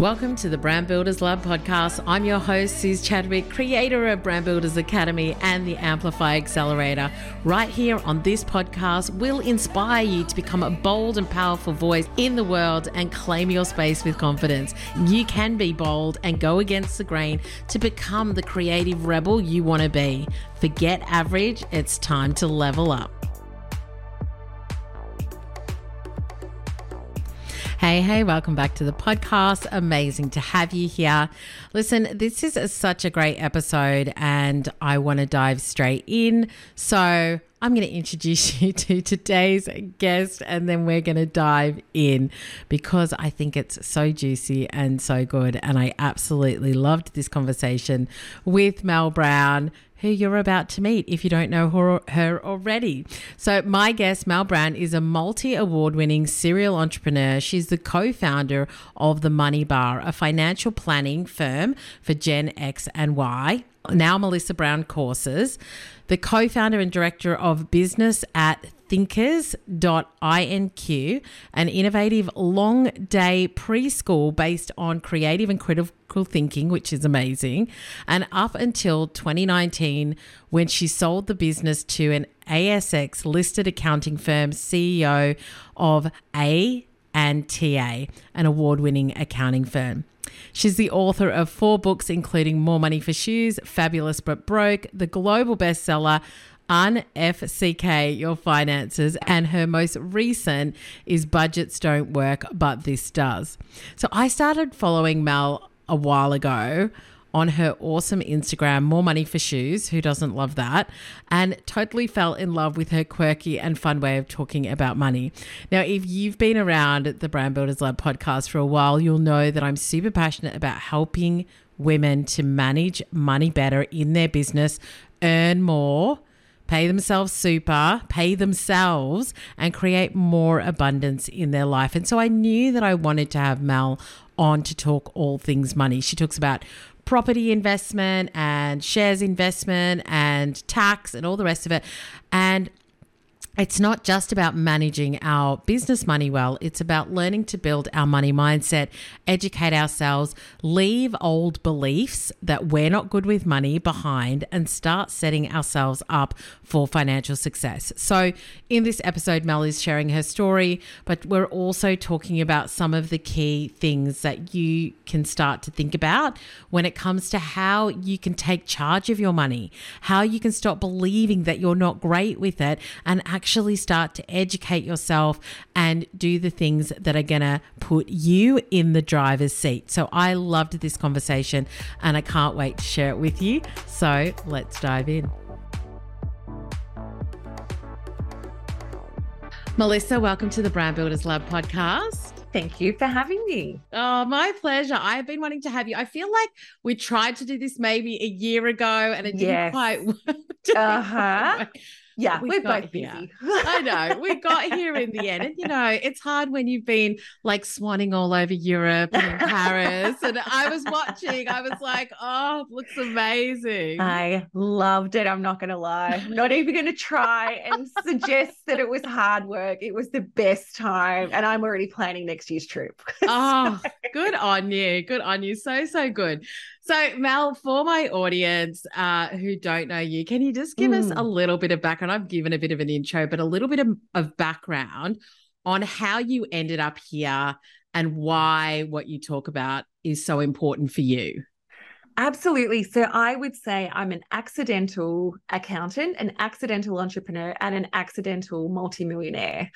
Welcome to the Brand Builders Lab podcast. I'm your host, Suze Chadwick, creator of Brand Builders Academy and the Amplify Accelerator. Right here on this podcast, we'll inspire you to become a bold and powerful voice in the world and claim your space with confidence. You can be bold and go against the grain to become the creative rebel you want to be. Forget average, it's time to level up. Hey, hey, welcome back to the podcast. Amazing to have you here. Listen, this is a, such a great episode, and I want to dive straight in. So, I'm going to introduce you to today's guest and then we're going to dive in because I think it's so juicy and so good. And I absolutely loved this conversation with Mel Browne, who you're about to meet if you don't know her, her already. So, my guest, Mel Browne, is a multi award winning serial entrepreneur. She's the co founder of The Money Bar, a financial planning firm for Gen X and Y, now Melissa Browne Courses, the co founder and director of business at thinkers.inq, an innovative long day preschool based on creative and critical thinking, which is amazing. And up until 2019, when she sold the business to an ASX listed accounting firm CEO of A and TA, an award winning accounting firm. She's the author of four books, including More Money for Shoes, Fabulous But Broke, the global bestseller UnFCK Your Finances, and her most recent is Budgets Don't Work, But This Does. So I started following Mel a while ago on her awesome Instagram, More Money for Shoes. Who doesn't love that? And totally fell in love with her quirky and fun way of talking about money. Now, if you've been around the Brand Builders Lab podcast for a while, you'll know that I'm super passionate about helping women to manage money better in their business, earn more pay themselves super, pay themselves, and create more abundance in their life. And so I knew that I wanted to have Mel on to talk all things money. She talks about property investment and shares investment and tax and all the rest of it. And it's not just about managing our business money well, it's about learning to build our money mindset, educate ourselves, leave old beliefs that we're not good with money behind, and start setting ourselves up for financial success. So, in this episode, Mel is sharing her story, but we're also talking about some of the key things that you can start to think about when it comes to how you can take charge of your money, how you can stop believing that you're not great with it, and actually actually start to educate yourself and do the things that are going to put you in the driver's seat. So I loved this conversation and I can't wait to share it with you. So let's dive in. Melissa, welcome to the Brand Builders Lab podcast. Thank you for having me. Oh, my pleasure. I've been wanting to have you. I feel like we tried to do this maybe a year ago and it didn't quite work. Uh huh. Yeah, we are both here. busy. I know. We got here in the end. And you know, it's hard when you've been like swanning all over Europe and Paris. and I was watching, I was like, oh, looks amazing. I loved it. I'm not gonna lie. I'm not even gonna try and suggest that it was hard work. It was the best time. And I'm already planning next year's trip. oh, good on you. Good on you. So, so good. So, Mel, for my audience uh, who don't know you, can you just give mm. us a mm. little bit of background? I've given a bit of an intro, but a little bit of, of background on how you ended up here and why what you talk about is so important for you. Absolutely. So I would say I'm an accidental accountant, an accidental entrepreneur, and an accidental multimillionaire.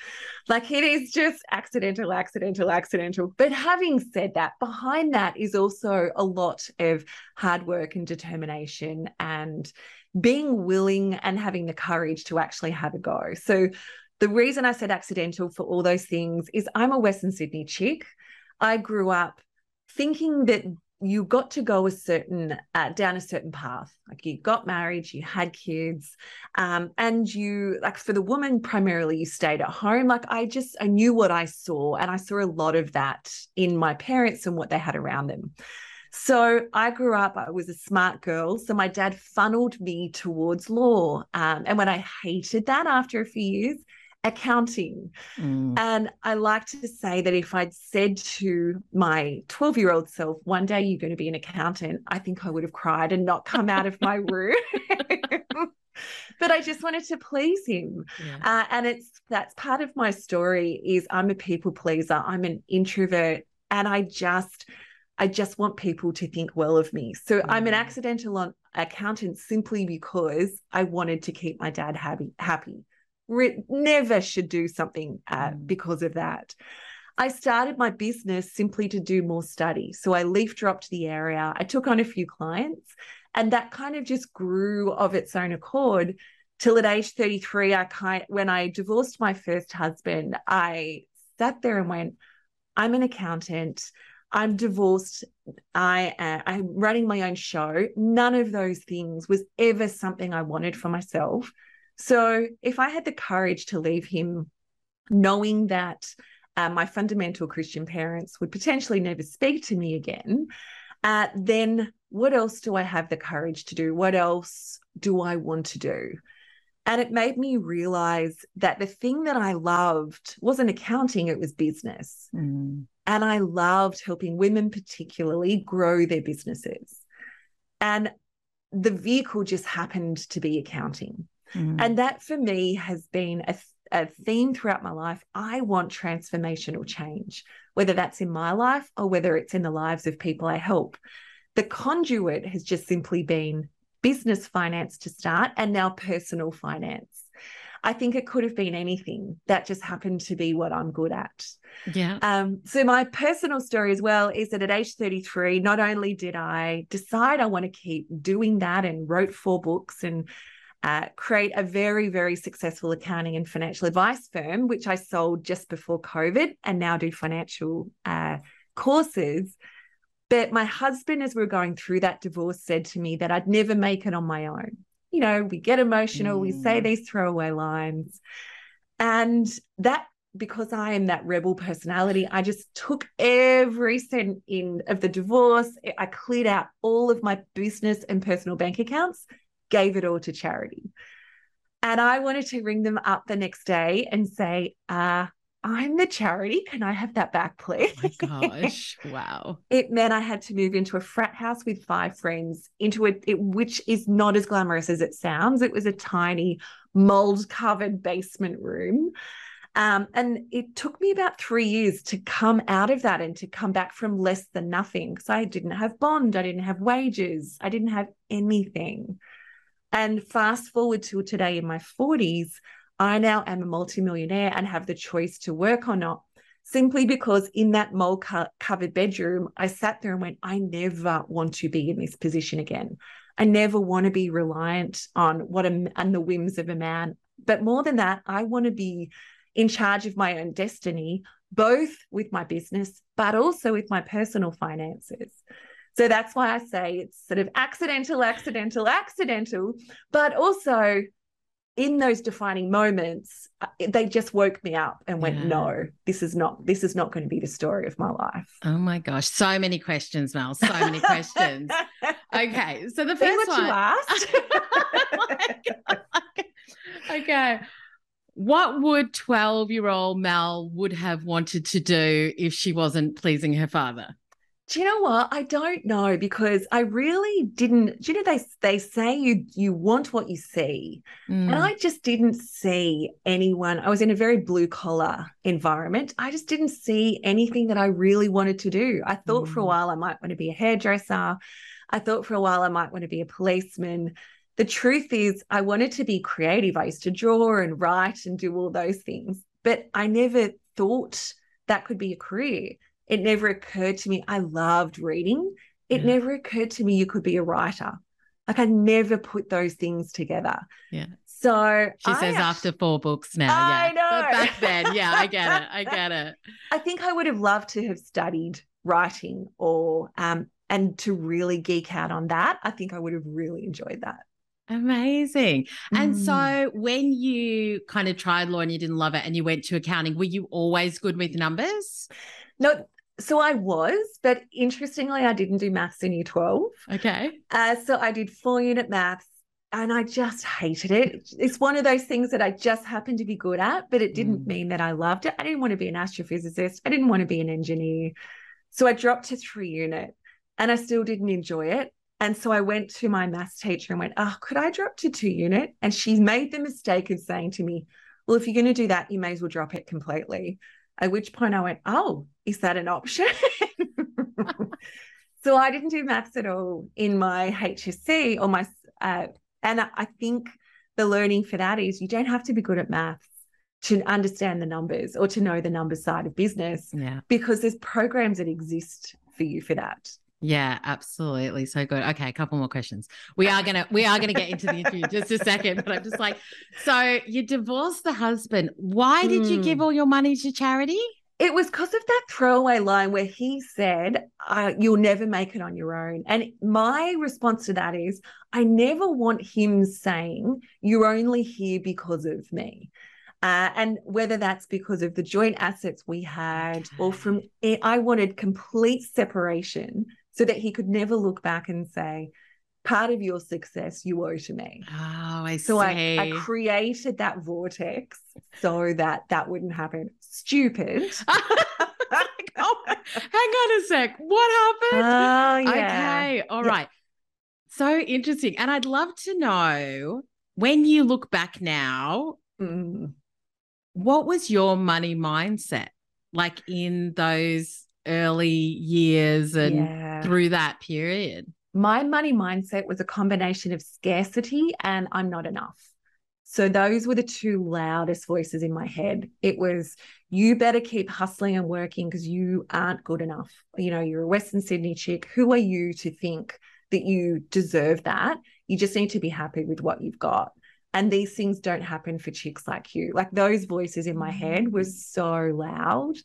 Like it is just accidental, accidental, accidental. But having said that, behind that is also a lot of hard work and determination and being willing and having the courage to actually have a go. So the reason I said accidental for all those things is I'm a Western Sydney chick. I grew up thinking that you got to go a certain uh, down a certain path. Like you got married you had kids um, and you like for the woman primarily you stayed at home. Like i just i knew what i saw and i saw a lot of that in my parents and what they had around them. So i grew up i was a smart girl so my dad funneled me towards law um, and when i hated that after a few years accounting. Mm. And I like to say that if I'd said to my 12 year old self, one day you're going to be an accountant, I think I would have cried and not come out of my room. but I just wanted to please him. Yeah. Uh, and it's that's part of my story is I'm a people pleaser. I'm an introvert and I just I just want people to think well of me. So mm. I'm an mm. accidental accountant simply because I wanted to keep my dad happy happy. Re- never should do something uh, mm. because of that. I started my business simply to do more study. So I leaf dropped the area. I took on a few clients and that kind of just grew of its own accord till at age 33 i kind when i divorced my first husband i sat there and went i'm an accountant i'm divorced i uh, i'm running my own show none of those things was ever something i wanted for myself so if i had the courage to leave him knowing that uh, my fundamental christian parents would potentially never speak to me again uh, then what else do I have the courage to do? What else do I want to do? And it made me realize that the thing that I loved wasn't accounting, it was business. Mm. And I loved helping women, particularly, grow their businesses. And the vehicle just happened to be accounting. Mm. And that for me has been a, a theme throughout my life. I want transformational change, whether that's in my life or whether it's in the lives of people I help. The conduit has just simply been business finance to start and now personal finance. I think it could have been anything. That just happened to be what I'm good at. Yeah. Um, so my personal story as well is that at age 33, not only did I decide I want to keep doing that and wrote four books and uh, create a very, very successful accounting and financial advice firm, which I sold just before COVID and now do financial uh, courses. But my husband, as we are going through that divorce, said to me that I'd never make it on my own. You know, we get emotional, mm. we say mm. these throwaway lines. And that, because I am that rebel personality, I just took every cent in of the divorce. I cleared out all of my business and personal bank accounts, gave it all to charity. And I wanted to ring them up the next day and say, uh, I'm the charity. Can I have that back, please? Oh my gosh. Wow. it meant I had to move into a frat house with five friends, into it, which is not as glamorous as it sounds. It was a tiny mold covered basement room. Um, and it took me about three years to come out of that and to come back from less than nothing because I didn't have bond, I didn't have wages, I didn't have anything. And fast forward to today in my 40s, I now am a multimillionaire and have the choice to work or not. Simply because in that mold co- covered bedroom, I sat there and went, I never want to be in this position again. I never want to be reliant on what and the whims of a man. But more than that, I want to be in charge of my own destiny, both with my business, but also with my personal finances. So that's why I say it's sort of accidental, accidental, accidental, but also in those defining moments uh, they just woke me up and went yeah. no this is not this is not going to be the story of my life. Oh my gosh. So many questions mel. So many questions. Okay. So the first one you asked. Oh okay. What would 12 year old mel would have wanted to do if she wasn't pleasing her father do you know what? I don't know because I really didn't. Do you know they they say you you want what you see, mm. and I just didn't see anyone. I was in a very blue collar environment. I just didn't see anything that I really wanted to do. I thought mm. for a mm. while I might want to be a hairdresser. I thought for a while I might want to be a policeman. The truth is, I wanted to be creative. I used to draw and write and do all those things, but I never thought that could be a career it never occurred to me. I loved reading. It yeah. never occurred to me you could be a writer. Like I never put those things together. Yeah. So she I says after four books now. Yeah, I yeah. know. But back then, yeah, I get it. I get it. I think I would have loved to have studied writing or um and to really geek out on that. I think I would have really enjoyed that. Amazing. And mm. so when you kind of tried law and you didn't love it and you went to accounting, were you always good with numbers? No, so I was, but interestingly, I didn't do maths in year 12. Okay. Uh, so I did four unit maths and I just hated it. It's one of those things that I just happened to be good at, but it didn't mm. mean that I loved it. I didn't want to be an astrophysicist. I didn't want to be an engineer. So I dropped to three unit and I still didn't enjoy it. And so I went to my maths teacher and went, Oh, could I drop to two unit? And she made the mistake of saying to me, Well, if you're going to do that, you may as well drop it completely. At which point I went, Oh, is that an option? so I didn't do maths at all in my HSC or my, uh, and I think the learning for that is you don't have to be good at maths to understand the numbers or to know the numbers side of business. Yeah. Because there's programs that exist for you for that. Yeah, absolutely. So good. Okay, a couple more questions. We are gonna we are gonna get into the interview just a second, but I'm just like, so you divorced the husband. Why did you give hmm. all your money to charity? It was because of that throwaway line where he said, uh, You'll never make it on your own. And my response to that is, I never want him saying, You're only here because of me. Uh, and whether that's because of the joint assets we had or from I wanted complete separation so that he could never look back and say, part of your success you owe to me. Oh, I so see. I, I created that vortex so that that wouldn't happen. Stupid. oh, hang on a sec. What happened? Oh, yeah. Okay. All yeah. right. So interesting. And I'd love to know when you look back now, mm. what was your money mindset like in those early years and yeah. through that period? My money mindset was a combination of scarcity and I'm not enough. So those were the two loudest voices in my head. It was, you better keep hustling and working because you aren't good enough. You know, you're a Western Sydney chick. Who are you to think that you deserve that? You just need to be happy with what you've got. And these things don't happen for chicks like you. Like those voices in my head was mm. so loud.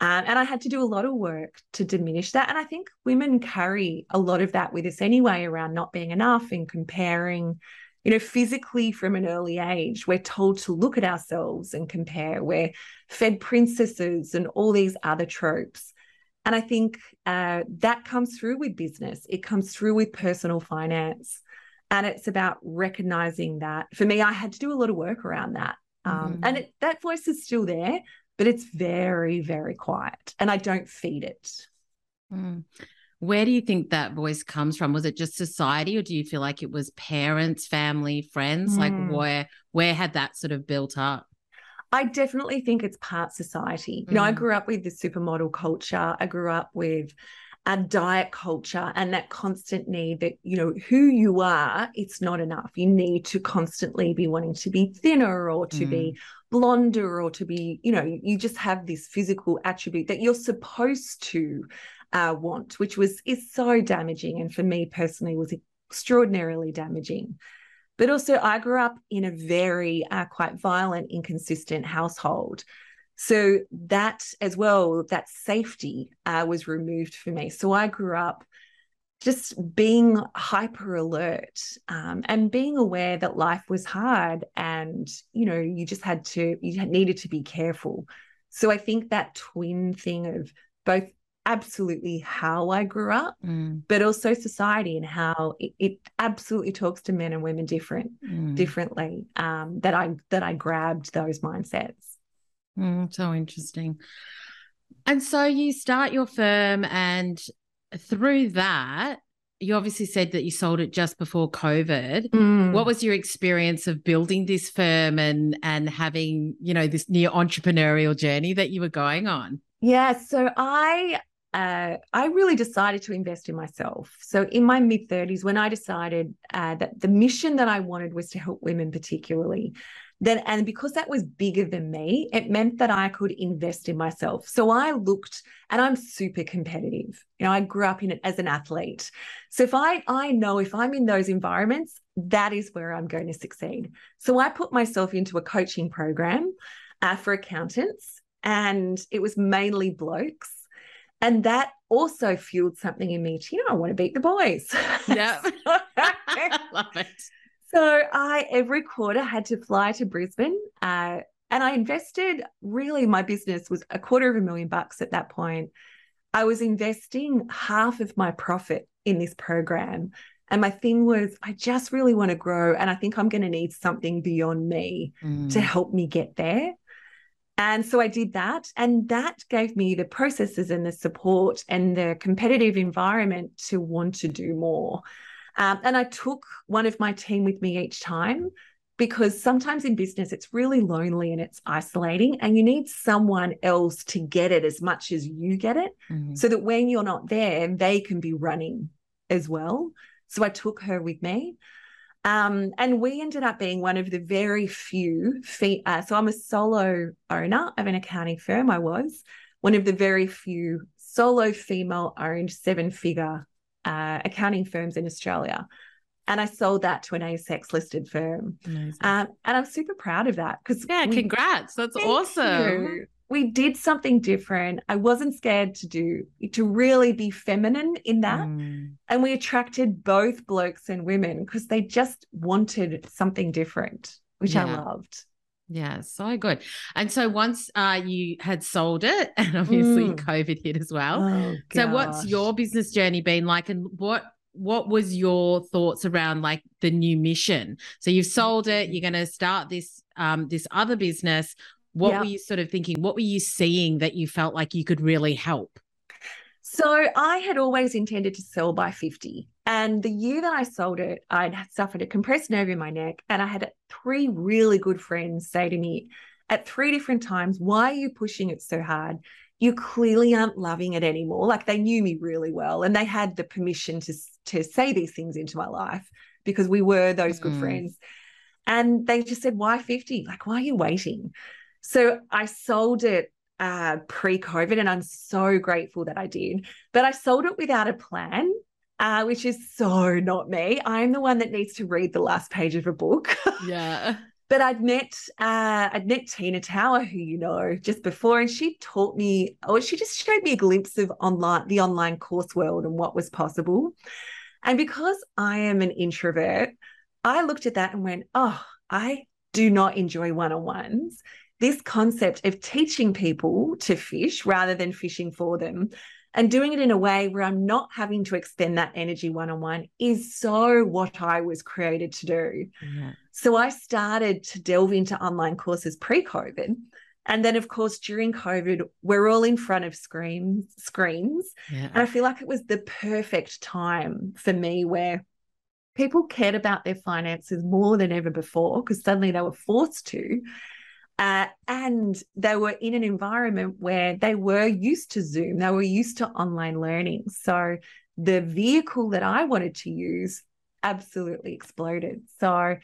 Um, and I had to do a lot of work to diminish that. And I think women carry a lot of that with us anyway around not being enough and comparing, you know, physically from an early age. We're told to look at ourselves and compare. We're fed princesses and all these other tropes. And I think uh, that comes through with business, it comes through with personal finance. And it's about recognizing that. For me, I had to do a lot of work around that. Um, mm-hmm. And it, that voice is still there, but it's very, very quiet and I don't feed it. Mm. Where do you think that voice comes from? Was it just society or do you feel like it was parents, family, friends? Mm. Like where where had that sort of built up? I definitely think it's part society. You know, I mm. grew up with the supermodel culture. I grew up with a diet culture and that constant need that, you know, who you are, it's not enough. You need to constantly be wanting to be thinner or to mm. be blonder or to be, you know, you just have this physical attribute that you're supposed to uh, want, which was is so damaging, and for me personally was extraordinarily damaging. But also, I grew up in a very uh, quite violent, inconsistent household. So that as well, that safety uh, was removed for me. So I grew up just being hyper alert um, and being aware that life was hard and you know you just had to you needed to be careful so i think that twin thing of both absolutely how i grew up mm. but also society and how it, it, absolutely talks to men and women different mm. differently um, that i that i grabbed those mindsets mm, so interesting and so you start your firm and through that, you obviously said that you sold it just before COVID. Mm. What was your experience of building this firm and and having, you know, this near entrepreneurial journey that you were going on? Yeah, so I uh, I really decided to invest in myself. So in my mid 30s, when I decided uh, that the mission that I wanted was to help women, particularly, then and because that was bigger than me it meant that i could invest in myself so i looked and i'm super competitive you know i grew up in it as an athlete so if i i know if i'm in those environments that is where i'm going to succeed so i put myself into a coaching program uh, for accountants and it was mainly blokes and that also fueled something in me to, you know, I want to beat the boys. Yeah. Love it. So I every quarter had to fly to Brisbane. Uh, and I invested really my business was a quarter of a million bucks at that point. I was investing half of my profit in this program And my thing was, I just really want to grow. And I think I'm going to need something beyond me mm. to help me get there. And so I did that. And that gave me the processes and the support and the competitive environment to want to do more. Um, and I took one of my team with me each time because sometimes in business it's really lonely and it's isolating and you need someone else to get it as much as you get it mm-hmm. so that when you're not there they can be running as well so i took her with me um, and we ended up being one of the very few fee- uh, so i'm a solo owner of an accounting firm i was one of the very few solo female owned seven figure uh, accounting firms in australia and I sold that to an ASX listed firm. Um, and I'm super proud of that because yeah, we, congrats, that's awesome. You. We did something different. I wasn't scared to do to really be feminine in that, mm. and we attracted both blokes and women because they just wanted something different, which yeah. I loved. Yeah, so good. And so once uh, you had sold it, and obviously mm. COVID hit as well. Oh, so what's your business journey been like, and what what was your thoughts around like the new mission? So you've sold it, you're going to start this um this other business. What yep. were you sort of thinking? What were you seeing that you felt like you could really help? So I had always intended to sell by 50. And the year that I sold it, I'd suffered a compressed nerve in my neck. And I had three really good friends say to me at three different times, Why are you pushing it so hard? you clearly aren't loving it anymore. Like they knew me really well and they had the permission to, to say these things into my life because we were those good mm. friends. And they just said, why 50? Like, why are you waiting? So I sold it uh, pre COVID and I'm so grateful that I did. But I sold it without a plan. Uh, which is so not me. I'm the one that needs to read the last page of a book. Yeah. But I'd met uh, I'd met Tina Tower, who you know, just before, and she taught me, or she just showed me a glimpse of online the online course world and what was possible. And because I am an introvert, I looked at that and went, oh, I do not enjoy one-on-ones. This concept of teaching people to fish rather than fishing for them and doing it in a way where I'm not having to expend that energy one on one is so what I was created to do. Yeah. So I started to delve into online courses pre COVID. And then, of course, during COVID, we're all in front of screens, screens. Yeah. And I feel like it was the perfect time for me where people cared about their finances more than ever before because suddenly they were forced to. Uh, and they were in an environment where they were used to Zoom, they were used to online learning. So the vehicle that I wanted to use absolutely exploded. So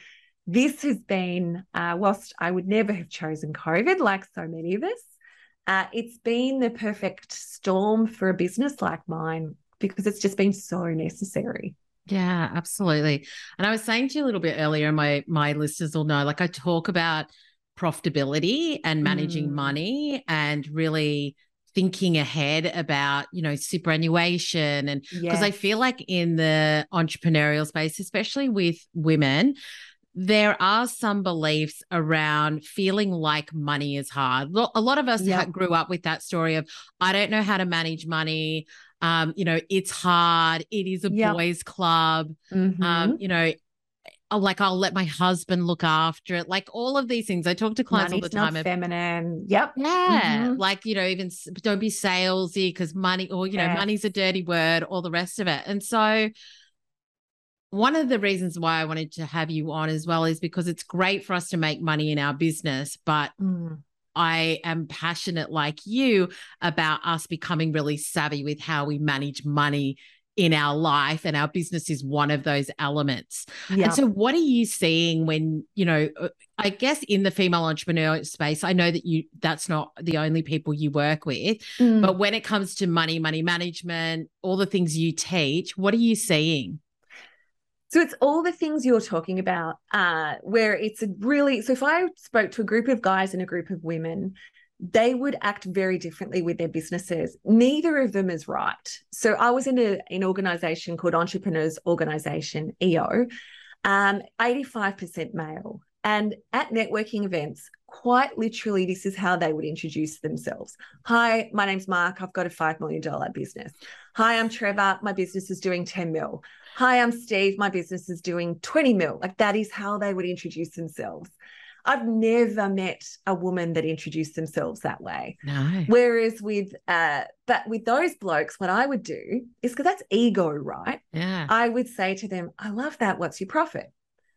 this has been, uh, whilst I would never have chosen COVID, like so many of us, uh, it's been the perfect storm for a business like mine because it's just been so necessary. Yeah, absolutely. And I was saying to you a little bit earlier, my my listeners will know, like I talk about profitability and managing mm. money and really thinking ahead about you know superannuation and because yes. i feel like in the entrepreneurial space especially with women there are some beliefs around feeling like money is hard a lot of us yep. grew up with that story of i don't know how to manage money um, you know, it's hard. It is a yep. boys' club. Um, mm-hmm. Um, you know, like I'll let my husband look after it. Like all of these things. I talk to clients Money's all the time. Not feminine. Yep. Yeah. Mm-hmm. Like, you know, even don't be salesy because money or, you know, money's a dirty word, all the rest of it. And so one of the reasons why I wanted to have you on as well is because it's great for us to make money in our business, but mm. I am passionate like you about us becoming really savvy with how we manage money in our life and our business is one of those elements. Yeah. And so what are you seeing when, you know, uh, I guess in the female entrepreneur space, I know that you that's not the only people you work with, mm. but when it comes to money, money management, all the things you teach, what are you seeing? So it's all the things you're talking about, uh, where it's a really so if I spoke to a group of guys and a group of women, they would act very differently with their businesses. Neither of them is right. So I was in a, an organization called Entrepreneurs Organization, EO, um, 85% male. And at networking events, quite literally, this is how they would introduce themselves. Hi, my name's Mark. I've got a $5 million business. Hi, I'm Trevor. My business is doing 10 mil. Hi, I'm Steve. My business is doing 20 mil. Like that is how they would introduce themselves. I've never met a woman that introduced themselves that way. No. Whereas with uh but with those blokes, what I would do is because that's ego, right? Yeah. I would say to them, I love that. What's your profit?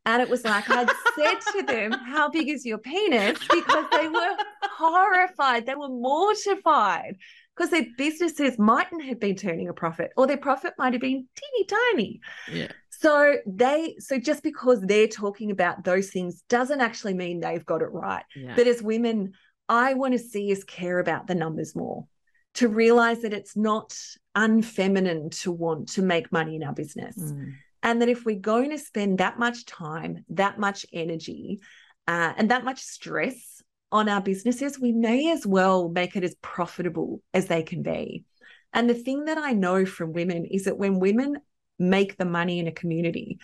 And it was like I'd said to them, How big is your penis? Because they were horrified. They were mortified because their businesses mightn't have been turning a profit or their profit might have been teeny tiny. Yeah. So they so just because they're talking about those things doesn't actually mean they've got it right. Yeah. But as women, I want to see us care about the numbers more, to realize that it's not unfeminine to want to make money in our business. Mm. And that if we're going to spend that much time, that much energy, uh, and that much stress on our businesses, we may as well make it as profitable as they can be. And the thing that I know from women is that when women make the money in a community,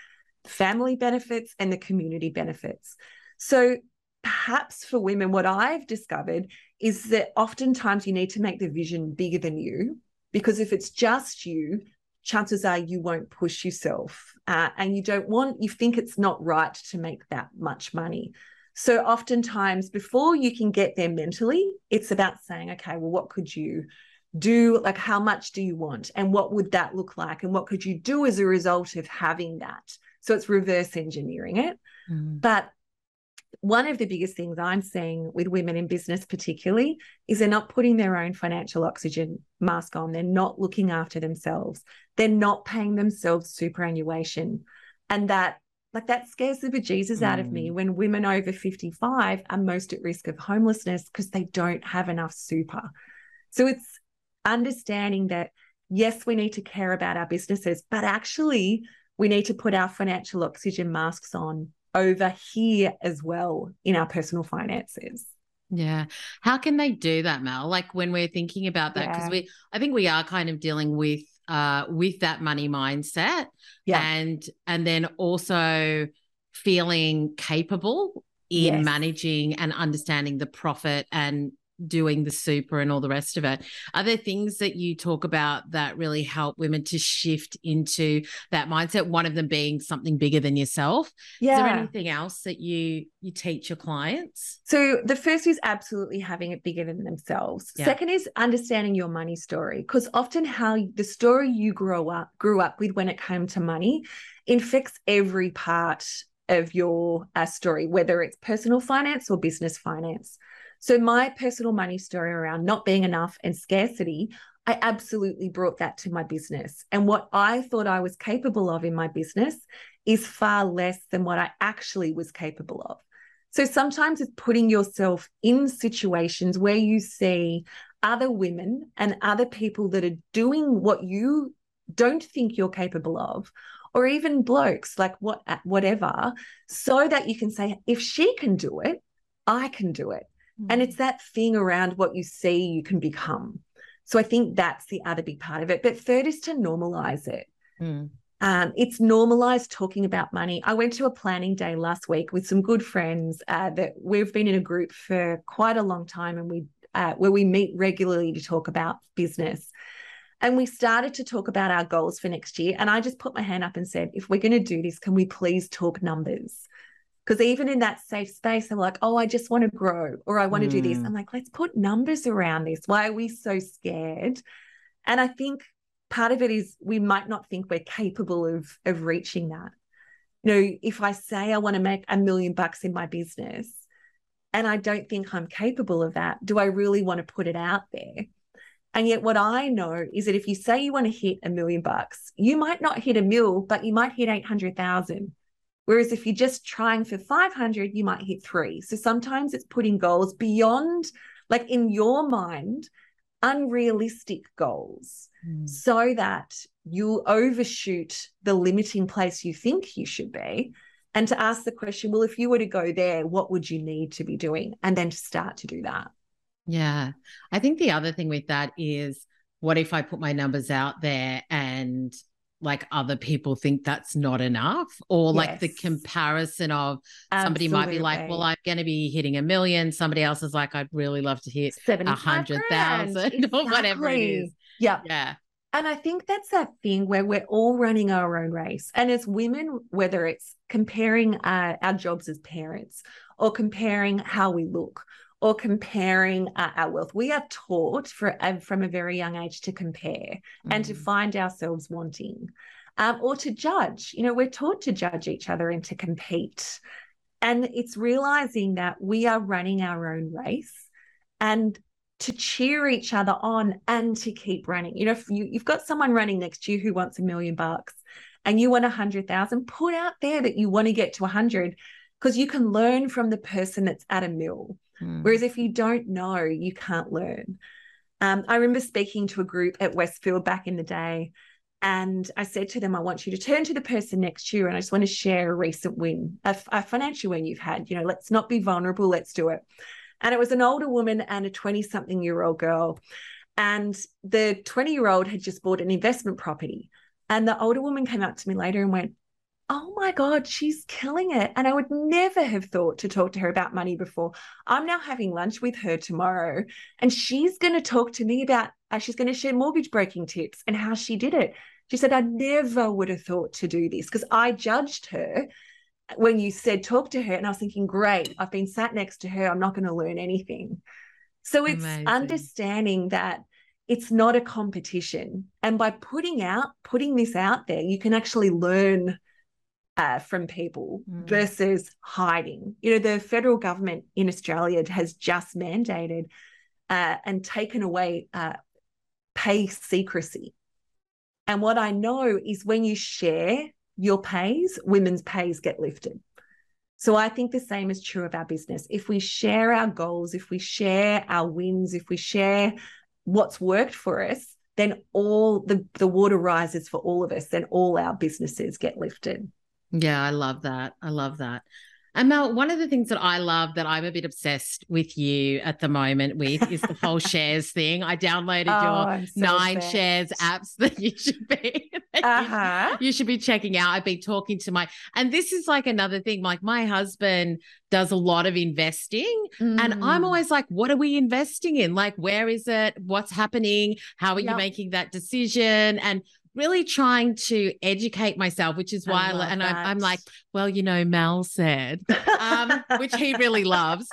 family benefits and the community benefits. So perhaps for women, what I've discovered is that oftentimes you need to make the vision bigger than you, because if it's just you, chances are you won't push yourself uh, and you don't want, you think it's not right to make that much money. So oftentimes before you can get there mentally, it's about saying, okay, well, what could you do? Like, how much do you want? And what would that look like? And what could you do as a result of having that? So it's reverse engineering it. Mm. But one of the biggest things I'm seeing with women in business, particularly, is they're not putting their own financial oxygen mask on. They're not looking after themselves. They're not paying themselves superannuation. And that, like, that scares the bejesus out of me when women over 55 are most at risk of homelessness because they don't have enough super. So it's understanding that, yes, we need to care about our businesses, but actually, we need to put our financial oxygen masks on over here as well in our personal finances. Yeah. How can they do that, Mel? Like when we're thinking about that, because Yeah. we, I think we are kind of dealing with, uh, with that money mindset, Yeah. and and then also feeling capable in Yes. managing and understanding the profit and doing the super and all the rest of it. Are there things that you talk about that really help women to shift into that mindset? One of them being something bigger than yourself. Yeah. Is there anything else that you you teach your clients? So the first is absolutely having it bigger than themselves. Yeah. Second is understanding your money story because often how the story you grow up grew up with when it came to money infects every part of your uh, story, whether it's personal finance or business finance. So my personal money story around not being enough and scarcity, I absolutely brought that to my business. And what I thought I was capable of in my business is far less than what I actually was capable of. So sometimes it's putting yourself in situations where you see other women and other people that are doing what you don't think you're capable of, or even blokes, like what whatever, so that you can say, if she can do it, I can do it. And it's that thing around what you see you can become. So I think that's the other big part of it. But third is to normalize it. Mm. Um, it's normalized talking about money. I went to a planning day last week with some good friends uh, that we've been in a group for quite a long time, and we uh, where we meet regularly to talk about business. And we started to talk about our goals for next year. And I just put my hand up and said, if we're going to do this, can we please talk numbers? Because even in that safe space, I'm like, oh, I just want to grow or I want to do this. Mm. I'm like, let's put numbers around this. Why are we so scared? And I think part of it is we might not think we're capable of of reaching that. You know, if I say I want to make a million bucks in my business and I don't think I'm capable of that, do I really want to put it out there? And yet, what I know is that if you say you want to hit a million bucks, you might not hit a mill, but you might hit 800,000. Whereas if you're just trying for 500, you might hit three. So sometimes it's putting goals beyond, like in your mind, unrealistic goals Mm. so that you'll overshoot the limiting place you think you should be. And to ask the question, well, if you were to go there, what would you need to be doing? And then to start to do that. Yeah. I think the other thing with that is what if I put my numbers out there and like other people think that's not enough or like the comparison of somebody might be like well i'm going to be hitting a million somebody else is like i'd really love to hit a 75 hundred grand. or whatever it is Yep. yeah And I think that's that thing where we're all running our own race. And as women, whether it's comparing uh, our jobs as parents or comparing how we look or comparing uh, our wealth, we are taught for, uh, from a very young age to compare mm. and to mm. find ourselves wanting um, or to judge. You know, we're taught to judge each other and to compete. And it's realizing that we are running our own race and to cheer each other on and to keep running. You know, if you, you've got someone running next to you who wants a million bucks and you want a hundred thousand, put out there that you want to get to a hundred because you can learn from the person that's at a mill. Mm. Whereas if you don't know, you can't learn. Um, I remember speaking to a group at Westfield back in the day, and I said to them, I want you to turn to the person next to you and I just want to share a recent win, a, a financial win you've had. You know, let's not be vulnerable, let's do it. And it was an older woman and a 20 something year old girl. And the 20 year old had just bought an investment property. And the older woman came up to me later and went, Oh my God, she's killing it. And I would never have thought to talk to her about money before. I'm now having lunch with her tomorrow, and she's going to talk to me about, uh, she's going to share mortgage broking tips and how she did it. She said, I never would have thought to do this because I judged her when you said talk to her. And I was thinking, great, I've been sat next to her. I'm not going to learn anything. So it's Amazing. understanding that it's not a competition. And by putting out, putting this out there, you can actually learn uh, from people mm. versus hiding. You know, the federal government in Australia has just mandated uh, and taken away uh, pay secrecy. And what I know is when you share your pays, women's pays get lifted. So I think the same is true of our business. If we share our goals, if we share our wins, if we share what's worked for us, then all the, the water rises for all of us, then all our businesses get lifted. Yeah, I love that. I love that. And Mel, one of the things that I love that I'm a bit obsessed with you at the moment with is the whole shares thing. I downloaded oh, your so nine obsessed. shares apps that you should be uh-huh. you, should be checking out. I've been talking to my and this is like another thing. Like my husband does a lot of investing mm. and I'm mm. always like, what are we investing in? Like, where is it? What's happening? How are yep. you making that decision? And really trying to educate myself, which is why, I and I, am like, well, you know, Mel said, um, which he really loves.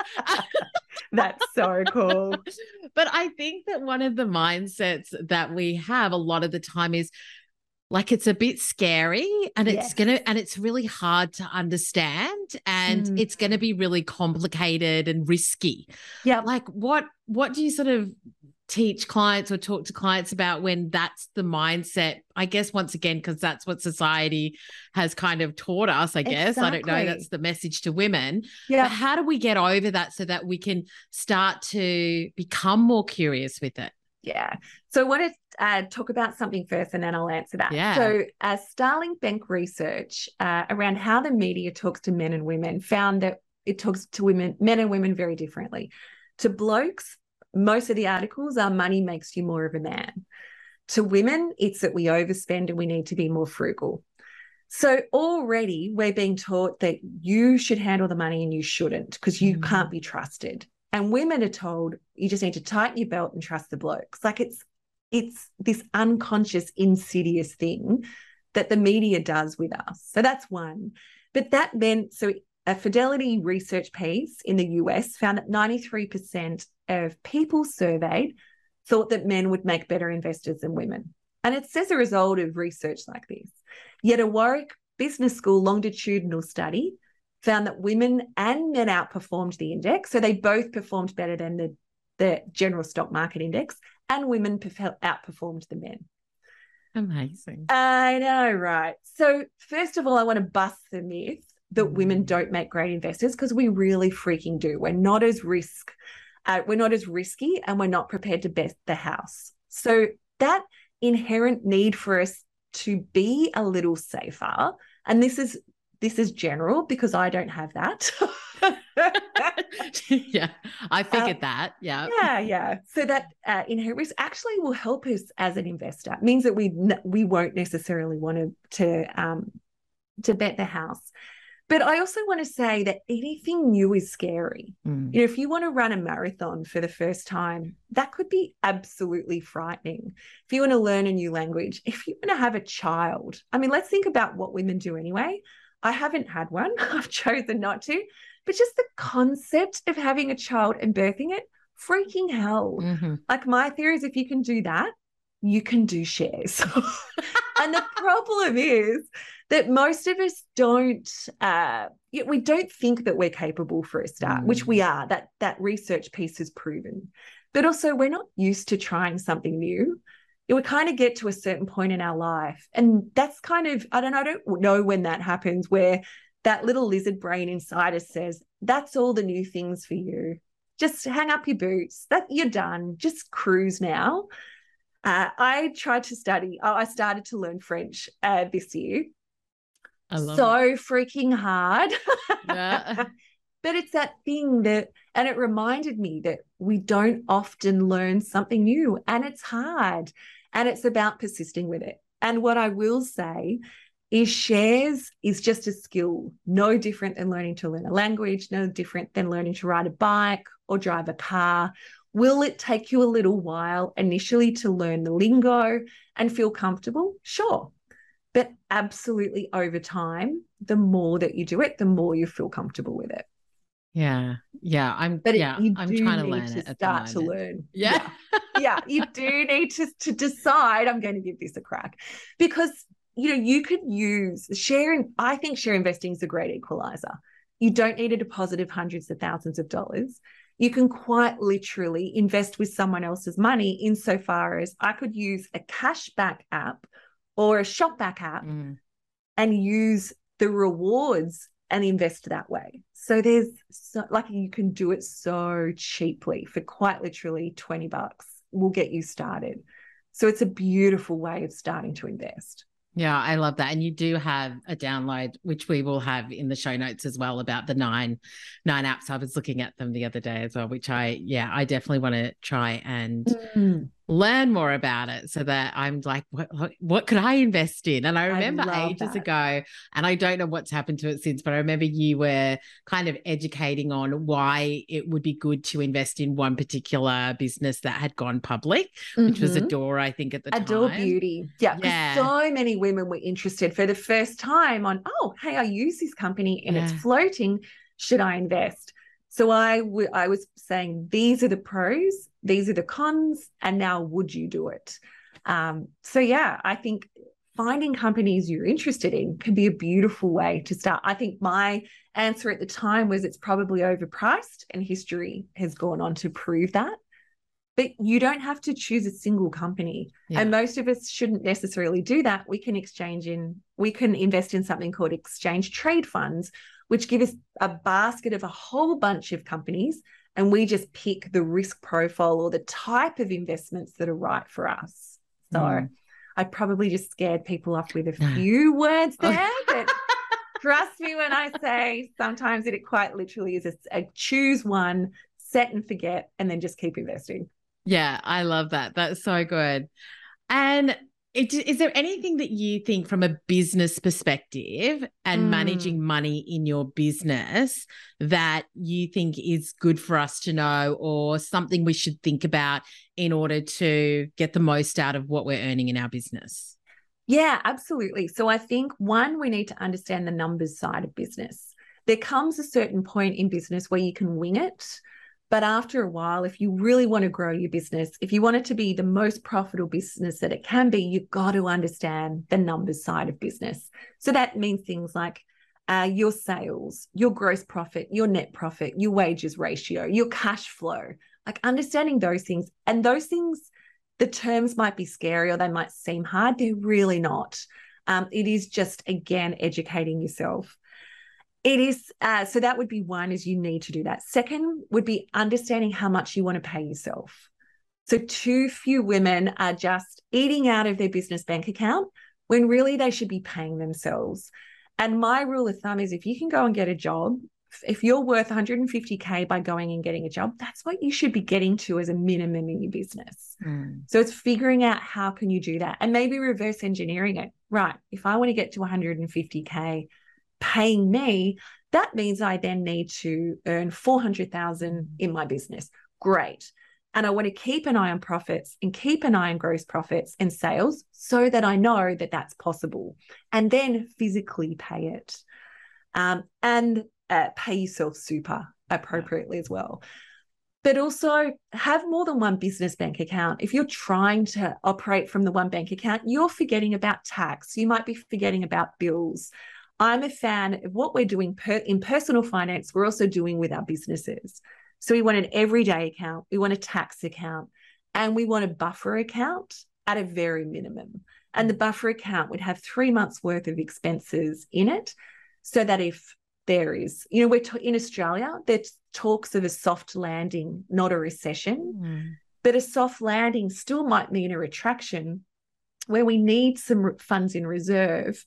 That's so cool. but I think that one of the mindsets that we have a lot of the time is like it's a bit scary and it's yes. going to and it's really hard to understand and mm. it's going to be really complicated and risky. Yeah. Like what what do you sort of teach clients or talk to clients about when that's the mindset i guess once again because that's what society has kind of taught us i guess. Exactly. i don't know that's the message to women. Yeah. But how do we get over that so that we can start to become more curious with it? Yeah. So i want to uh, talk about something first and then i'll answer that. Yeah. So uh, starling bank research uh, around how the media talks to men and women found that it talks to women men and women very differently. To blokes most of the articles are money makes you more of a man. To women, it's that we overspend and we need to be more frugal. So already we're being taught that you should handle the money and you shouldn't because you mm. can't be trusted. And women are told you just need to tighten your belt and trust the blokes. Like it's it's this unconscious, insidious thing that the media does with us. So that's one. But that then, so a Fidelity research piece in the US found that 93% of people surveyed thought that men would make better investors than women. And it's as a result of research like this. Yet a Warwick Business School longitudinal study found that women and men outperformed the index. So they both performed better than the, the general stock market index, and women outperformed the men. Amazing. I know, right? So, first of all, I want to bust the myth that women don't make great investors because we really freaking do. We're not as risk, uh, we're not as risky, and we're not prepared to bet the house. So that inherent need for us to be a little safer, and this is this is general because I don't have that. yeah, I figured uh, that. Yeah, yeah, yeah. So that uh, inherent risk actually will help us as an investor. It means that we we won't necessarily want to to um, to bet the house. But I also want to say that anything new is scary. Mm. You know, if you want to run a marathon for the first time, that could be absolutely frightening. If you want to learn a new language, if you want to have a child, I mean, let's think about what women do anyway. I haven't had one, I've chosen not to, but just the concept of having a child and birthing it, freaking hell. Mhm. Like, my theory is if you can do that, you can do shares. and the problem is that most of us don't uh we don't think that we're capable for a start which Mm. we are that that research piece has proven but also we're not used to trying something new we kind of get to a certain point in our life and that's kind of i don't i don't know when that happens where that little lizard brain inside us says that's all the new things for you just hang up your boots that you're done just cruise now uh, I tried to study. Oh, I started to learn French uh, this year. So it. freaking hard. Yeah. but it's that thing that, and it reminded me that we don't often learn something new and it's hard and it's about persisting with it. And what I will say is shares is just a skill, no different than learning to learn a language, no different than learning to ride a bike or drive a car. Will it take you a little while initially to learn the lingo and feel comfortable? Sure. But absolutely over time, the more that you do it, the more you feel comfortable with it. Yeah. Yeah. I'm But yeah, you I'm do trying to need learn to it start to learn. Yeah. yeah, you do need to, to decide I'm going to give this a crack because you know you could use sharing. I think share investing is a great equalizer. You don't need a deposit of hundreds of thousands of dollars. You can quite literally invest with someone else's money insofar as I could use a cashback app or a shopback app Mm. and use the rewards and invest that way. So there's so like you can do it so cheaply for quite literally 20 bucks We'll get you started. So it's a beautiful way of starting to invest. Yeah, I love that. And you do have a download, which we will have in the show notes as well about the nine nine apps. I was looking at them the other day as well, which I yeah, I definitely want to try and learn more about it so that I'm like, what, what, could I invest in? And I remember love ages that. ago, and I don't know what's happened to it since, but I remember you were kind of educating on why it would be good to invest in one particular business that had gone public, which was Mhm. Adore, I think, at the Adore time. Beauty. Yeah. Yeah. So many women were interested for the first time on, oh, hey, I use this company and it's floating. Should I invest? So I w- I was saying these are the pros, these are the cons, and now would you do it? Um, so yeah, I think finding companies you're interested in can be a beautiful way to start. I think my answer at the time was it's probably overpriced, and history has gone on to prove that. But you don't have to choose a single company. Yeah. And most of us shouldn't necessarily do that. We can exchange in, we can invest in something called exchange trade funds, which give us a basket of a whole bunch of companies. And we just pick the risk profile or the type of investments that are right for us. So Mm. I probably just scared people off with a few words there. but trust me when I say sometimes it quite literally is a, a choose one, set and forget, and then just keep investing. Yeah, I love that. That's so good. And it, is there anything that you think from a business perspective and Mm. managing money in your business that you think is good for us to know or something we should think about in order to get the most out of what we're earning in our business? Yeah, absolutely. So I think one, we need to understand the numbers side of business. There comes a certain point in business where you can wing it. But after a while, if you really want to grow your business, if you want it to be the most profitable business that it can be, you've got to understand the numbers side of business. So that means things like uh, your sales, your gross profit, your net profit, your wages ratio, your cash flow, like understanding those things. And those things, the terms might be scary or they might seem hard. They're really not. Um, it is just, again, educating yourself. It is, uh, so that would be one, is you need to do that. Second would be understanding how much you want to pay yourself. So, too few women are just eating out of their business bank account when really they should be paying themselves. And my rule of thumb is if you can go and get a job, if you're worth 150K by going and getting a job, that's what you should be getting to as a minimum in your business. So it's figuring out how can you do that and maybe reverse engineering it. Right. If I want to get to 150K, paying me, that means I then need to earn 400,000 in my business. Great. And I want to keep an eye on profits and keep an eye on gross profits and sales so that I know that that's possible and then physically pay it um, and uh, pay yourself super appropriately as well. But also have more than one business bank account. If you're trying to operate from the one bank account, you're forgetting about tax. You might be forgetting about bills. I'm a fan of what we're doing per- in personal finance, we're also doing with our businesses. So we want an everyday account, we want a tax account, and we want a buffer account at a very minimum. And the buffer account would have three months worth of expenses in it so that if there is, you know, we're t- in Australia, there's talks of a soft landing, not a recession, mm. but a soft landing still might mean a retraction where we need some funds in reserve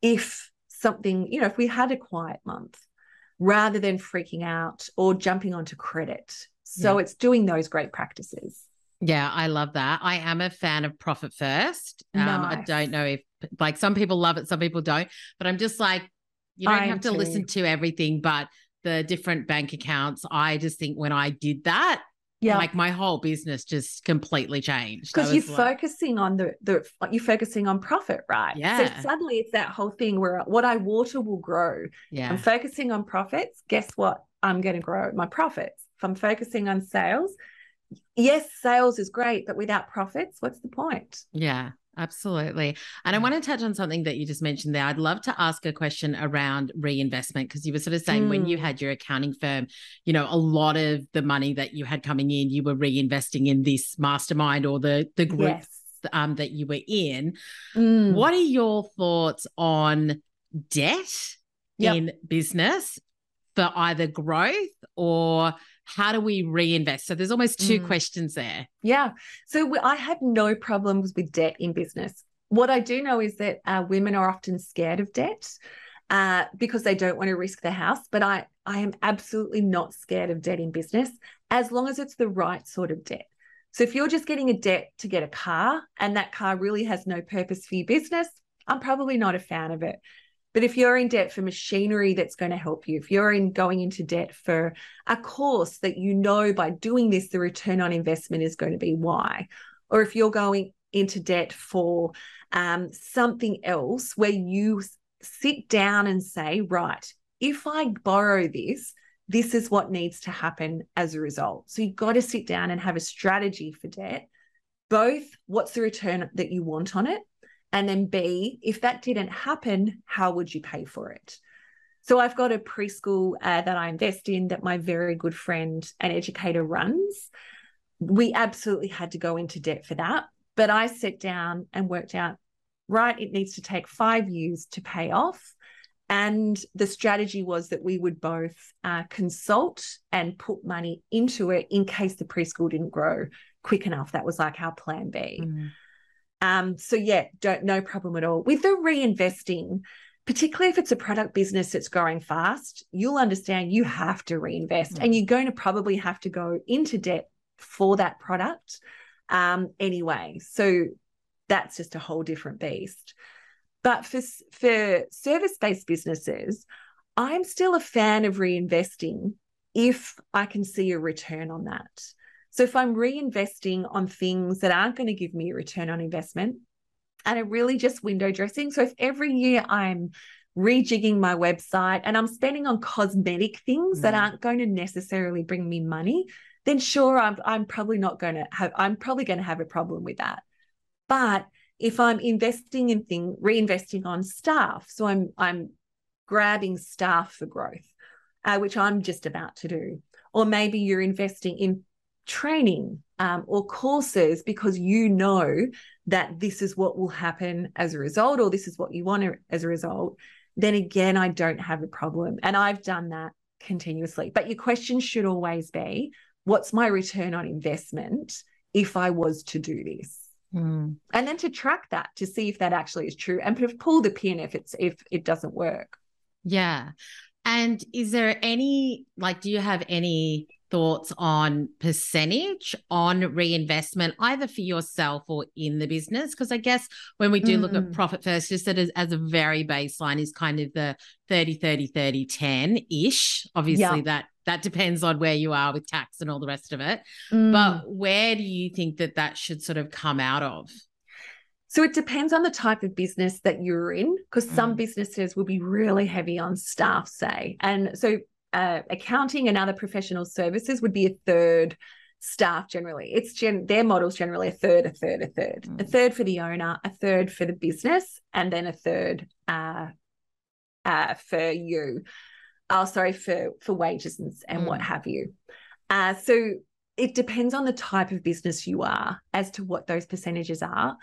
if something, you know, if we had a quiet month rather than freaking out or jumping onto credit. So yeah. it's doing those great practices. Yeah, I love that. I am a fan of profit first. Um, nice. I don't know if like some people love it, some people don't, but I'm just like, you don't I have to too. listen to everything, but the different bank accounts. I just think when I did that, yeah. Like my whole business just completely changed. Because you're like, focusing on the the you're focusing on profit right? Yeah. so suddenly it's that whole thing where what i water will grow. Yeah. i'm focusing on profits. Guess what? I'm going to grow my profits. If i'm focusing on sales yes sales is great but without profits what's the point? Yeah Absolutely. And I want to touch on something that you just mentioned there. I'd love to ask a question around reinvestment because you were sort of saying mm. when you mm. had your accounting firm, you know, a lot of the money that you had coming in, you were reinvesting in this mastermind or the the group yes. um, that you were in. Mm. What are your thoughts on debt yep. in business for either growth or how do we reinvest? So there's almost two mm. questions there. Yeah. So I have no problems with debt in business. What I do know is that uh, women are often scared of debt uh, because they don't want to risk their house. But I, I am absolutely not scared of debt in business as long as it's the right sort of debt. So if you're just getting a debt to get a car and that car really has no purpose for your business, I'm probably not a fan of it. But if you're in debt for machinery that's going to help you, if you're in going into debt for a course that you know by doing this, the return on investment is going to be Y, or if you're going into debt for um, something else where you sit down and say, right, if I borrow this, this is what needs to happen as a result. So you've got to sit down and have a strategy for debt, both what's the return that you want on it and then B, if that didn't happen, how would you pay for it? So I've got a preschool uh, that I invest in that my very good friend and educator runs. We absolutely had to go into debt for that. But I sat down and worked out, right, it needs to take five years to pay off. And the strategy was that we would both uh, consult and put money into it in case the preschool didn't grow quick enough. That was like our plan B. Mm. Um, so yeah, don't no problem at all. With the reinvesting, particularly if it's a product business that's growing fast, you'll understand you have to reinvest mm. and you're going to probably have to go into debt for that product um, anyway. So that's just a whole different beast. But for, for service based businesses, I'm still a fan of reinvesting if I can see a return on that. So if I'm reinvesting on things that aren't going to give me a return on investment and are really just window dressing. So if every year I'm rejigging my website and I'm spending on cosmetic things mm. that aren't going to necessarily bring me money, then sure, I'm, I'm probably not going to have, I'm probably going to have a problem with that. But if I'm investing in thing, reinvesting on staff, so I'm, I'm grabbing staff for growth, uh, which I'm just about to do. Or maybe you're investing in training um, or courses because you know that this is what will happen as a result or this is what you want as a result, then again, I don't have a problem. And I've done that continuously. But your question should always be what's my return on investment if I was to do this? Mm. And then to track that to see if that actually is true and pull the pin if it's if it doesn't work. Yeah. And is there any like do you have any thoughts on percentage on reinvestment, either for yourself or in the business? Because I guess when we do mm. look at mm. profit first, just as, as a very baseline is kind of the 30, 30, 30, 10 ish. Obviously, yeah. that that depends on where you are with tax and all the rest of it. Mm. But where do you think that that should sort of come out of? So it depends on the type of business that you're in, because mm. some businesses will be really heavy on staff, say. And so uh, accounting and other professional services would be a third staff generally. It's gen- their models generally a third, a third, a third, mm. a third for the owner, a third for the business, and then a third uh, uh, for you. Oh, sorry for for wages and, and mm. what have you. Uh, so it depends on the type of business you are as to what those percentages are.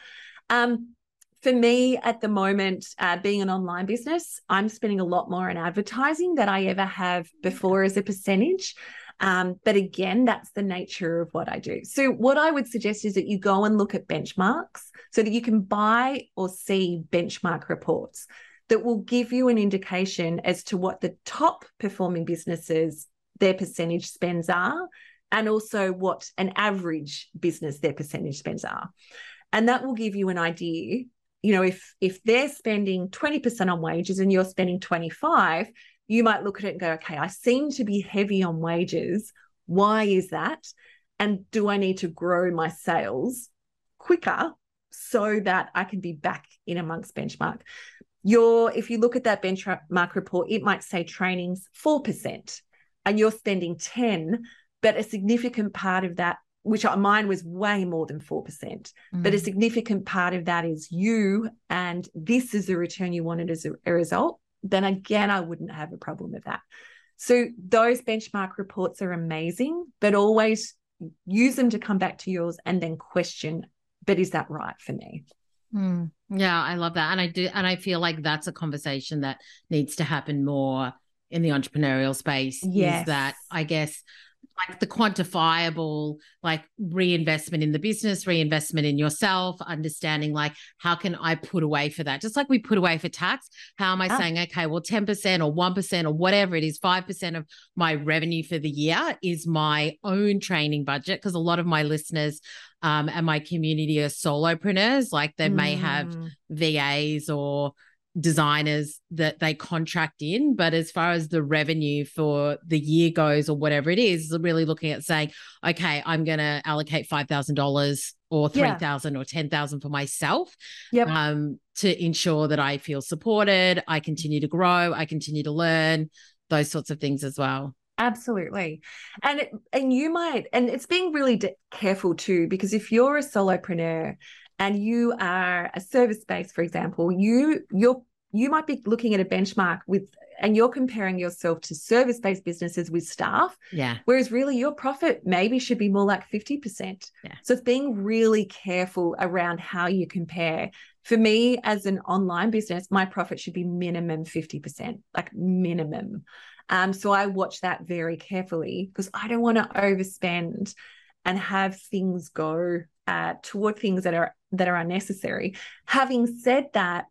Um, for me at the moment, uh, being an online business, I'm spending a lot more on advertising than I ever have before as a percentage. Um, but again, that's the nature of what I do. So, what I would suggest is that you go and look at benchmarks so that you can buy or see benchmark reports that will give you an indication as to what the top performing businesses, their percentage spends are, and also what an average business, their percentage spends are. And that will give you an idea you know if if they're spending 20% on wages and you're spending 25 you might look at it and go okay i seem to be heavy on wages. Why is that? And do i need to grow my sales quicker so that i can be back in amongst benchmark? Your if you look at that benchmark report it might say trainings 4% and you're spending 10 but a significant part of that which mine was way more than 4%. Mm. But a mm. significant part of that is you, and this is the return you wanted as a, a result, then again, I wouldn't have a problem with that. So those benchmark reports are amazing, but always use them to come back to yours and then question, but is that right for me? Mm. Yeah, I love that. And I do, and I feel like that's a conversation that needs to happen more in the entrepreneurial space. Yes. Is that I guess like the quantifiable like reinvestment in the business reinvestment in yourself understanding like how can i put away for that just like we put away for tax how am i saying okay well 10% or 1% or whatever it is 5% of my revenue for the year is my own training budget because a lot of my listeners um, and my community are solopreneurs like they mm. may have mm. vas or designers that they contract in. But as far as the revenue for the year goes or whatever it is, really looking at saying, okay, I'm going to allocate $5,000 or 3000 yeah. or 10,000 for myself yep. um, to ensure that I feel supported, I continue to grow, I continue to learn, those sorts of things as well. Absolutely. And it, and you might and it's being really careful too because if you're a solopreneur and you are a service based, for example, you you're you might be looking at a benchmark with and you're comparing yourself to service based businesses with staff. Yeah. Whereas really your profit maybe should be more like 50%. Yeah. So it's being really careful around how you compare. For me, as an online business, my profit should be minimum 50%, like minimum. Um, so I watch that very carefully because I don't want to overspend and have things go uh, toward things that are that are unnecessary. Having said that,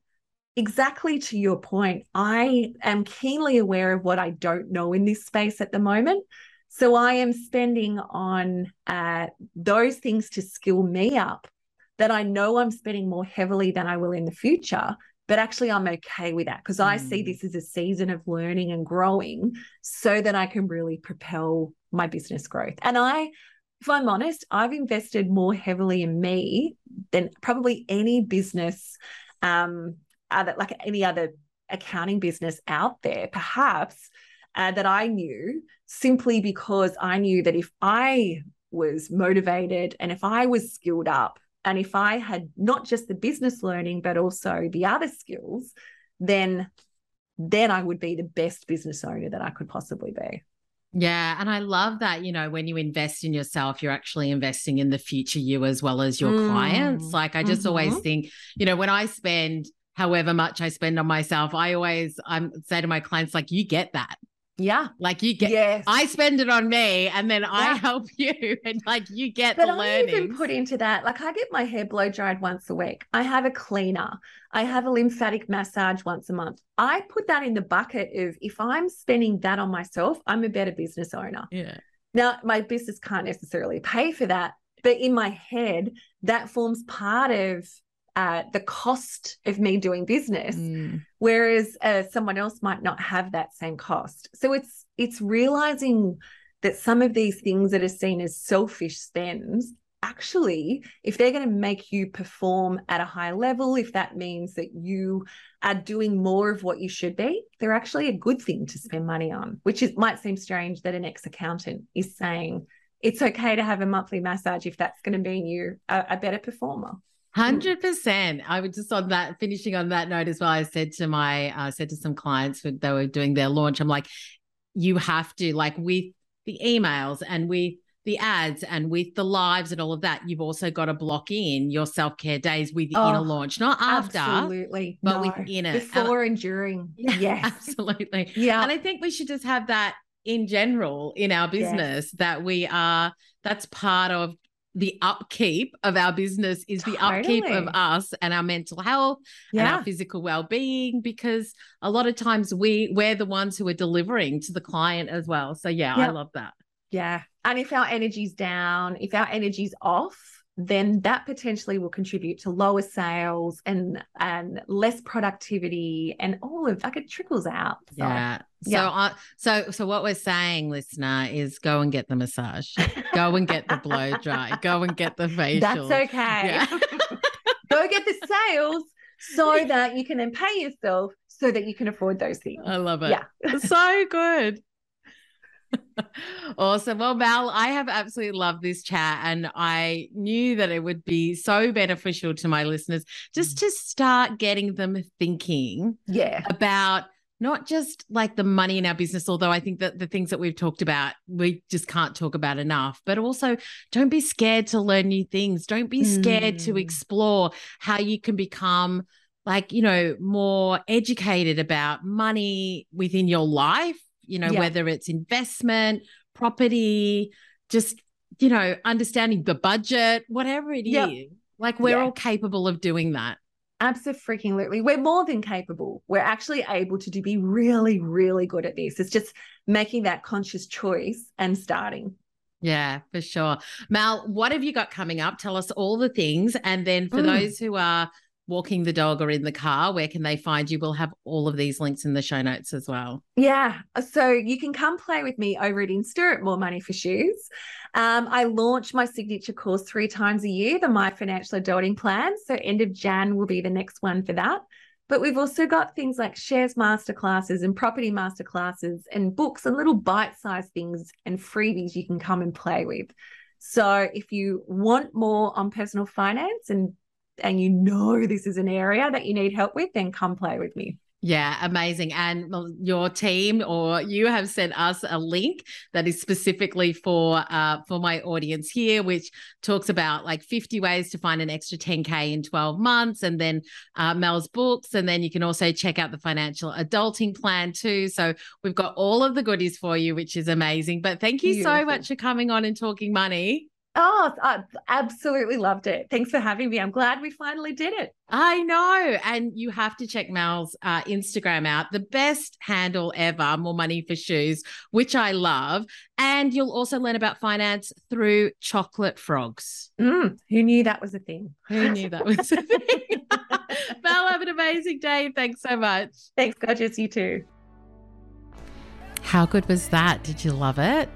exactly to your point, I am keenly aware of what I don't know in this space at the moment. So I am spending on uh, those things to skill me up that I know I'm spending more heavily than I will in the future. But actually, I'm okay with that because mm. I see mm. this as a season of learning and growing so that I can really propel my business growth. And I, if I'm honest, I've invested more heavily in me than probably any business um, other like any other accounting business out there, perhaps uh, that I knew simply because I knew that if I was motivated and if I was skilled up and if I had not just the business learning but also the other skills, then then I would be the best business owner that I could possibly be. Yeah. And I love that, you know, when you invest in yourself, you're actually investing in the future you as well as your mm. clients. Like, I just mm-hmm. always think, you know, when I spend however much I spend on myself, I always I'm say to my clients, like, you get that. Yeah. Like you get yes. I spend it on me and then yeah. I help you and like you get but the learning. I even put into that, like I get my hair blow dried once a week. I have a cleaner. I have a lymphatic massage once a month. I put that in the bucket of if I'm spending that on myself, I'm a better business owner. Yeah. Now, my business can't necessarily pay for that, but in my head, that forms part of uh, the cost of me doing business, Mm. whereas uh, someone else might not have that same cost. So it's it's realizing that some of these things that are seen as selfish spends actually if they're going to make you perform at a high level if that means that you are doing more of what you should be they're actually a good thing to spend money on which is might seem strange that an ex-accountant is saying it's okay to have a monthly massage if that's going to mean you a, a better performer Hundred percent. I would just on that finishing on that note as well. I said to my I said to some clients when they were doing their launch, I'm like, you have to like with the emails and with the ads and with the lives and all of that, you've also got to block in your self care days within a Oh, launch, not after, absolutely but no. within it. Before and during yes absolutely. yeah And I think we should just have that in general in our Yes. business that we are, that's part of the upkeep of our business is the upkeep of us and our mental health and our physical well-being because a lot of times we we're the ones who are delivering to the client as well. So yeah, I love that. Yeah. And if our energy's down, if our energy's off, then that potentially will contribute to lower sales and and less productivity and all of like it trickles out. So, Yeah. So Yeah. I so so what we're saying, listener, is go and get the massage. go and get the blow dry. Go and get the facial. that's okay. Yeah. Go get the sales so that you can then pay yourself so that you can afford those things. I love it. Yeah. so good. awesome. Well, Mel, I have absolutely loved this chat, and I knew that it would be so beneficial to my listeners just to start getting them thinking Yeah. about not just like the money in our business, although I think that the things that we've talked about, we just can't talk about enough, but also don't be scared to learn new things. Don't be scared to Mm. explore how you can become like, you know, more educated about money within your life, you know, Yeah. whether it's investment, property, just, you know, understanding the budget, whatever it is. Yep. Like we're Yeah. all capable of doing that. Absolutely. We're more than capable. We're actually able to do, be really, really good at this. It's just making that conscious choice and starting. Yeah, for sure. Mel, what have you got coming up? Tell us all the things. And then for Mm. those who are walking the dog or in the car, where can they find you? We'll have all of these links in the show notes as well. Yeah. So you can come play with me over at Insta at More Money for Shoes. Um, I launch my signature course three times a year, the My Financial Adulting Plan. So end of Jan will be the next one for that. But we've also got things like shares masterclasses and property masterclasses and books and little bite-sized things and freebies you can come and play with. So if you want more on personal finance and and you know this is an area that you need help with, then come play with me. Yeah, amazing. And your team or you have sent us a link that is specifically for uh for my audience here, which talks about like 50 ways to find an extra 10k in 12 months, and then uh, Mel's books, and then you can also check out the financial adulting plan too. So we've got all of the goodies for you, which is amazing. But thank you so much for coming on and talking money. Oh, I absolutely loved it. Thanks for having me. I'm glad we finally did it. I know. And you have to check Mel's uh, Instagram out. The best handle ever, More Money for Shoes, which I love. And you'll also learn about finance through chocolate frogs. Mm, who knew that was a thing? Who knew that was a thing? Mel, have an amazing day. Thanks so much. Thanks, gorgeous. You too. How good was that? Did you love it?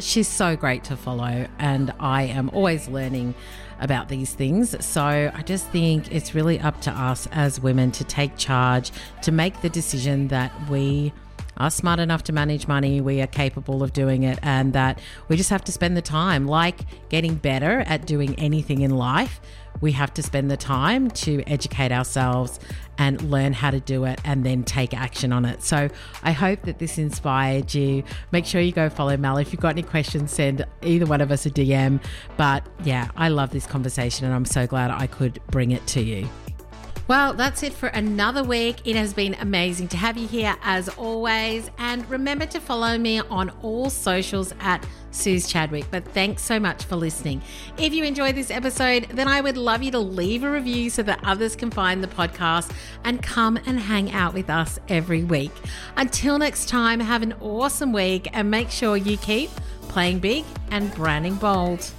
She's so great to follow, and I am always learning about these things. So I just think it's really up to us as women to take charge, to make the decision that we are smart enough to manage money, we are capable of doing it, and that we just have to spend the time. Like getting better at doing anything in life, we have to spend the time to educate ourselves and learn how to do it and then take action on it. So I hope that this inspired you. Make sure you go follow Mel. If you've got any questions, send either one of us a DM. But yeah, I love this conversation and I'm so glad I could bring it to you. Well, that's it for another week. It has been amazing to have you here as always. And remember to follow me on all socials at Suze Chadwick. But thanks so much for listening. If you enjoyed this episode, then I would love you to leave a review so that others can find the podcast and come and hang out with us every week. Until next time, have an awesome week and make sure you keep playing big and branding bold.